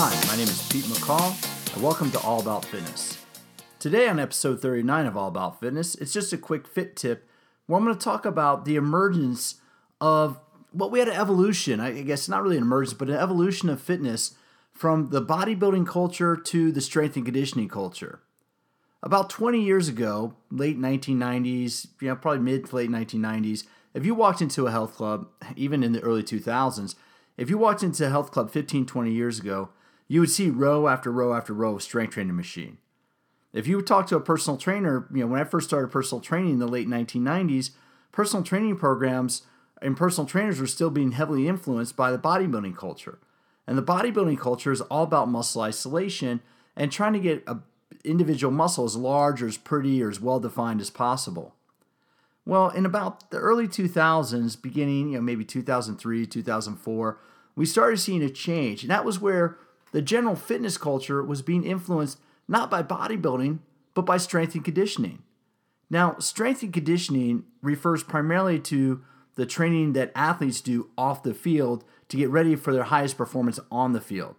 Hi, my name is Pete McCall, and welcome to All About Fitness. Today, on episode 39 of All About Fitness, it's just a quick fit tip where I'm going to talk about the emergence of well, we had an evolution. I guess not really an emergence, but an evolution of fitness from the bodybuilding culture to the strength and conditioning culture. About 20 years ago, late 1990s, you know, probably mid to late 1990s, if you walked into a health club, even in the early 2000s, if you walked into a health club 15, 20 years ago, you would see row after row after row of strength training machine. If you would talk to a personal trainer, you know, when I first started personal training in the late 1990s, personal training programs and personal trainers were still being heavily influenced by the bodybuilding culture. And the bodybuilding culture is all about muscle isolation and trying to get an individual muscle as large or as pretty or as well defined as possible. Well, in about the early 2000s, beginning, you know, maybe 2003, 2004, we started seeing a change. And that was where the general fitness culture was being influenced not by bodybuilding, but by strength and conditioning. Now, strength and conditioning refers primarily to the training that athletes do off the field to get ready for their highest performance on the field.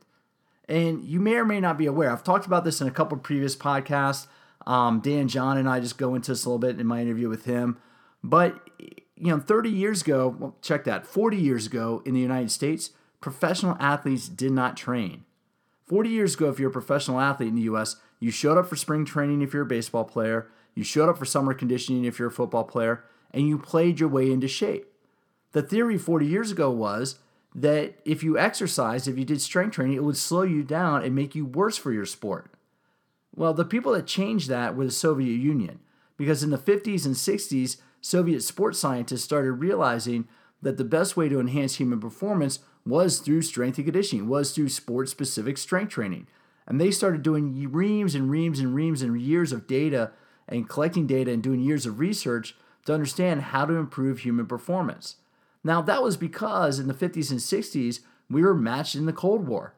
And you may or may not be aware, I've talked about this in a couple previous podcasts. Um, Dan John and I just go into this a little bit in my interview with him. But, you know, 30 years ago, well, check that, 40 years ago in the United States, professional athletes did not train. 40 years ago, if you're a professional athlete in the US, you showed up for spring training if you're a baseball player, you showed up for summer conditioning if you're a football player, and you played your way into shape. The theory 40 years ago was that if you exercised, if you did strength training, it would slow you down and make you worse for your sport. Well, the people that changed that were the Soviet Union, because in the 50s and 60s, Soviet sports scientists started realizing that the best way to enhance human performance was through strength and conditioning, was through sport specific strength training. And they started doing reams and reams and reams and years of data and collecting data and doing years of research to understand how to improve human performance. Now, that was because in the 50s and 60s, we were matched in the Cold War.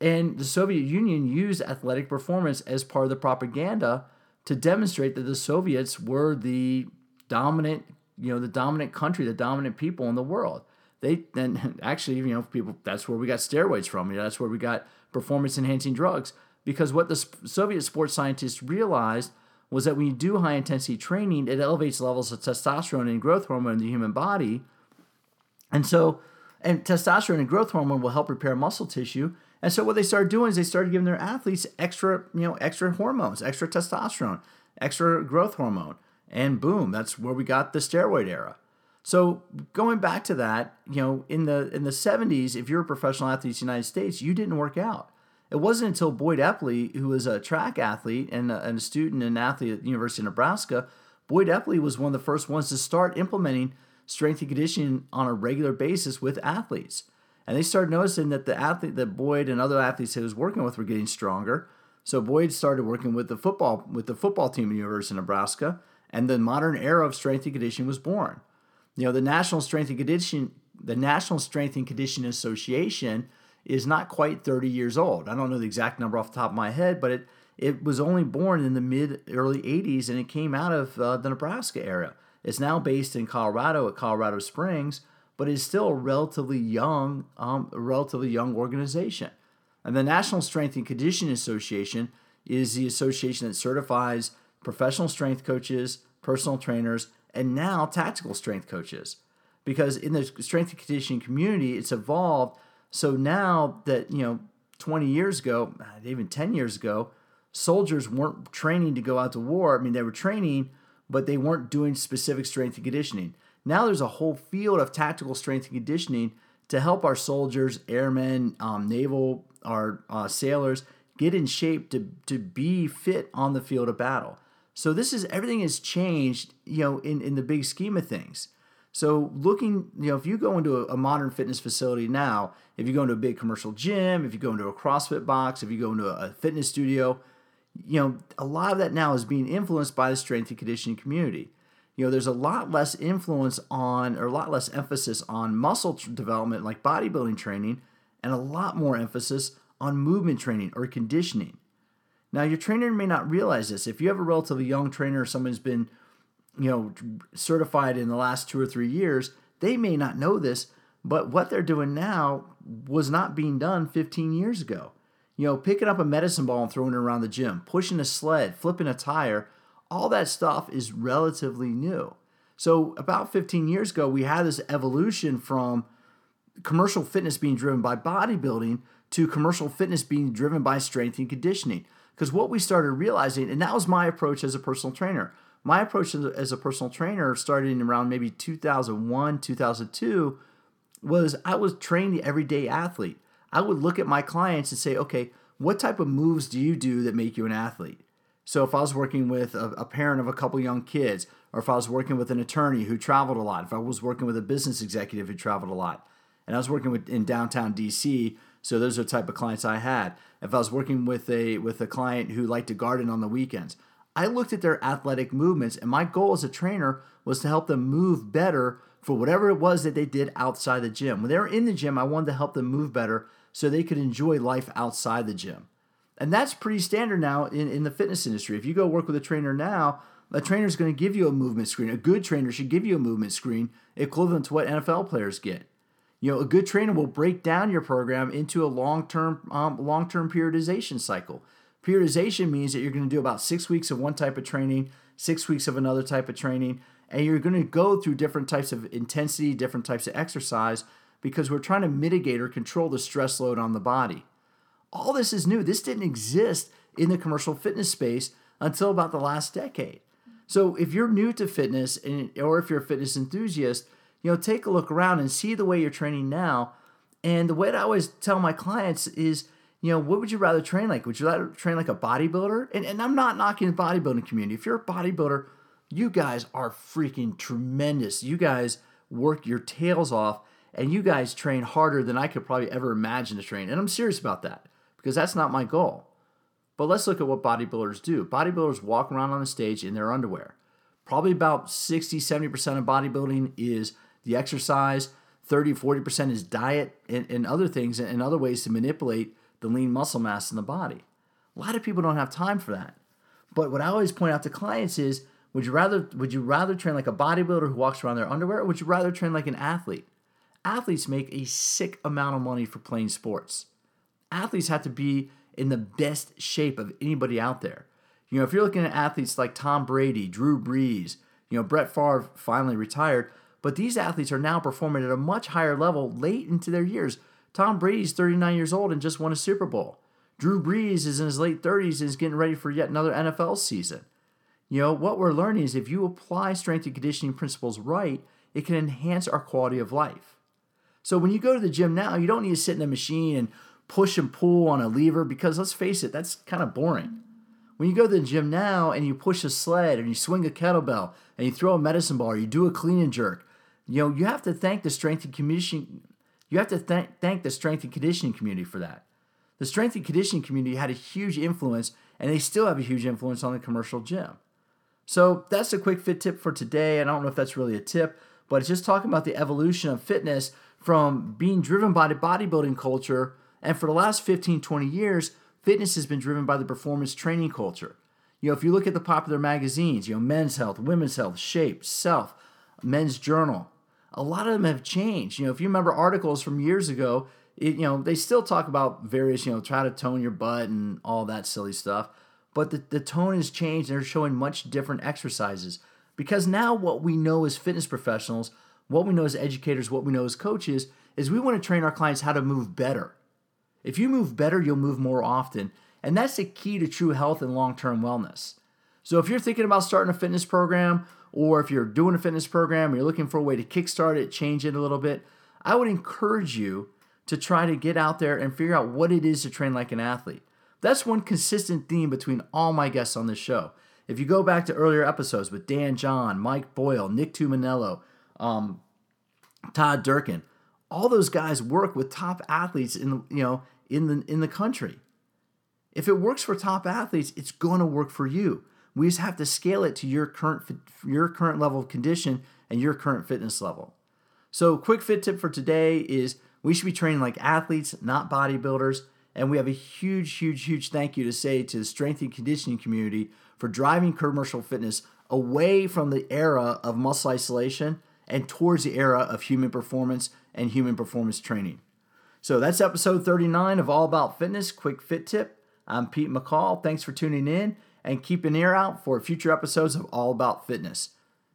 And the Soviet Union used athletic performance as part of the propaganda to demonstrate that the Soviets were the dominant, you know, the dominant country, the dominant people in the world. They then actually, you know, people that's where we got steroids from. You know, that's where we got performance enhancing drugs because what the Soviet sports scientists realized was that when you do high intensity training, it elevates levels of testosterone and growth hormone in the human body and so, and testosterone and growth hormone will help repair muscle tissue. And so what they started doing is they started giving their athletes extra, you know, extra hormones, extra testosterone, extra growth hormone. And boom, that's where we got the steroid era. So going back to that, you know, in the in the 70s, if you're a professional athlete in the United States, you didn't work out. It wasn't until Boyd Epley, who was a track athlete and a, and a student and athlete at the University of Nebraska, Boyd Epley was one of the first ones to start implementing strength and conditioning on a regular basis with athletes. And they started noticing that the athlete that Boyd and other athletes he was working with were getting stronger. So Boyd started working with the football with the football team at the University of Nebraska, and the modern era of strength and conditioning was born. You know, the National Strength and Condition the National Strength and Conditioning Association is not quite 30 years old. I don't know the exact number off the top of my head, but it it was only born in the mid early 80s and it came out of uh, the Nebraska area. It's now based in Colorado at Colorado Springs, but is still a relatively young, um, a relatively young organization. And the National Strength and Conditioning Association is the association that certifies professional strength coaches, personal trainers, and now tactical strength coaches. Because in the strength and conditioning community, it's evolved. So now that, you know, 20 years ago, even 10 years ago, soldiers weren't training to go out to war. I mean, they were training but they weren't doing specific strength and conditioning. Now there's a whole field of tactical strength and conditioning to help our soldiers, airmen, um, naval, our uh, sailors get in shape to, to be fit on the field of battle. So this is everything has changed, you know, in, in the big scheme of things. So looking, you know, if you go into a, a, modern fitness facility now, if you go into a big commercial gym, if you go into a CrossFit box, if you go into a, a fitness studio, you know, a lot of that now is being influenced by the strength and conditioning community. You know, there's a lot less influence on, or a lot less emphasis on muscle development like bodybuilding training, and a lot more emphasis on movement training or conditioning. Now, your trainer may not realize this. If you have a relatively young trainer, or someone who's been, you know, certified in the last two or three years, they may not know this, but what they're doing now was not being done 15 years ago You know, picking up a medicine ball and throwing it around the gym, pushing a sled, flipping a tire, all that stuff is relatively new. So, about 15 years ago, we had this evolution from commercial fitness being driven by bodybuilding to commercial fitness being driven by strength and conditioning. Because what we started realizing, and that was my approach as a personal trainer. My approach as a personal trainer, starting around maybe 2001, 2002, was I was trained the everyday athlete. I would look at my clients and say, okay, what type of moves do you do that make you an athlete? So if I was working with a, a, parent of a couple young kids, or if I was working with an attorney who traveled a lot, if I was working with a business executive who traveled a lot, and I was working with in downtown DC, so those are the type of clients I had. If I was working with a with a client who liked to garden on the weekends, I looked at their athletic movements, and my goal as a trainer was to help them move better for whatever it was that they did outside the gym. When they were in the gym, I wanted to help them move better so they could enjoy life outside the gym. And that's pretty standard now in, in the fitness industry. If you go work with a trainer now, a trainer is going to give you a movement screen. A good trainer should give you a movement screen equivalent to what NFL players get. You know, a good trainer will break down your program into a long-term um, long-term periodization cycle. Periodization means that you're going to do about six weeks of one type of training, six weeks of another type of training, and you're going to go through different types of intensity, different types of exercise because we're trying to mitigate or control the stress load on the body. All this is new. This didn't exist in the commercial fitness space until about the last decade. So if you're new to fitness and, or if you're a fitness enthusiast, you know, take a look around and see the way you're training now. And the way that I always tell my clients is, you know, what would you rather train like? Would you rather train like a bodybuilder? And, and I'm not knocking the bodybuilding community. If you're a bodybuilder, you guys are freaking tremendous. You guys work your tails off and you guys train harder than I could probably ever imagine to train. And I'm serious about that because that's not my goal. But let's look at what bodybuilders do. Bodybuilders walk around on the stage in their underwear. Probably about 60, 70% of bodybuilding is the exercise, 30, 40% is diet and, and other things and other ways to manipulate the lean muscle mass in the body. A lot of people don't have time for that. But what I always point out to clients is would you rather would you rather train like a bodybuilder who walks around their underwear or would you rather train like an athlete? Athletes make a sick amount of money for playing sports. Athletes have to be in the best shape of anybody out there. You know, if you're looking at athletes like Tom Brady, Drew Brees, you know, Brett Favre finally retired, but these athletes are now performing at a much higher level late into their years. Tom Brady's 39 years old and just won a Super Bowl. Drew Brees is in his late 30s and is getting ready for yet another NFL season. You know, what we're learning is if you apply strength and conditioning principles right, it can enhance our quality of life. So when you go to the gym now, you don't need to sit in a machine and push and pull on a lever because let's face it, that's kind of boring. When you go to the gym now and you push a sled and you swing a kettlebell and you throw a medicine ball or you do a clean and jerk, you know, you have to thank the strength and conditioning. You have to thank thank the strength and conditioning community for that. The strength and conditioning community had a huge influence, and they still have a huge influence on the commercial gym. So that's a quick fit tip for today. I don't know if that's really a tip, but it's just talking about the evolution of fitness from being driven by the bodybuilding culture. And for the last 15, 20 years, fitness has been driven by the performance training culture. You know, if you look at the popular magazines, you know, Men's Health, Women's Health, Shape, Self, Men's Journal, a lot of them have changed. You know, if you remember articles from years ago, it, you know, they still talk about various, you know, try to tone your butt and all that silly stuff. But the, the tone has changed. They're showing much different exercises. Because now what we know as fitness professionals, what we know as educators, what we know as coaches, is we want to train our clients how to move better. If you move better, you'll move more often. And that's the key to true health and long term wellness. So if you're thinking about starting a fitness program or if you're doing a fitness program, you're looking for a way to kickstart it, change it a little bit, I would encourage you to try to get out there and figure out what it is to train like an athlete. That's one consistent theme between all my guests on this show. If you go back to earlier episodes with Dan John, Mike Boyle, Nick Tumminello, um, Todd Durkin, all those guys work with top athletes in you know in the in the country. If it works for top athletes, it's going to work for you. We just have to scale it to your current your current level of condition and your current fitness level. So, quick fit tip for today is we should be training like athletes, not bodybuilders. And we have a huge, huge, huge thank you to say to the strength and conditioning community for driving commercial fitness away from the era of muscle isolation and towards the era of human performance and human performance training. So that's episode 39 of All About Fitness Quick Fit Tip. I'm Pete McCall. Thanks for tuning in and keep an ear out for future episodes of All About Fitness.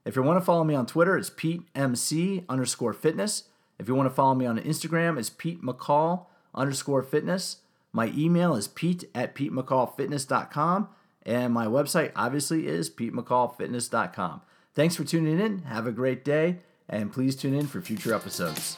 If you want to follow me on Twitter, it's PeteMC underscore fitness. If you want to follow me on Instagram, it's Pete McCall underscore fitness. My email is pete at petemccallfitness.com. And my website, obviously, is petemccallfitness.com. Thanks for tuning in. Have a great day. And please tune in for future episodes.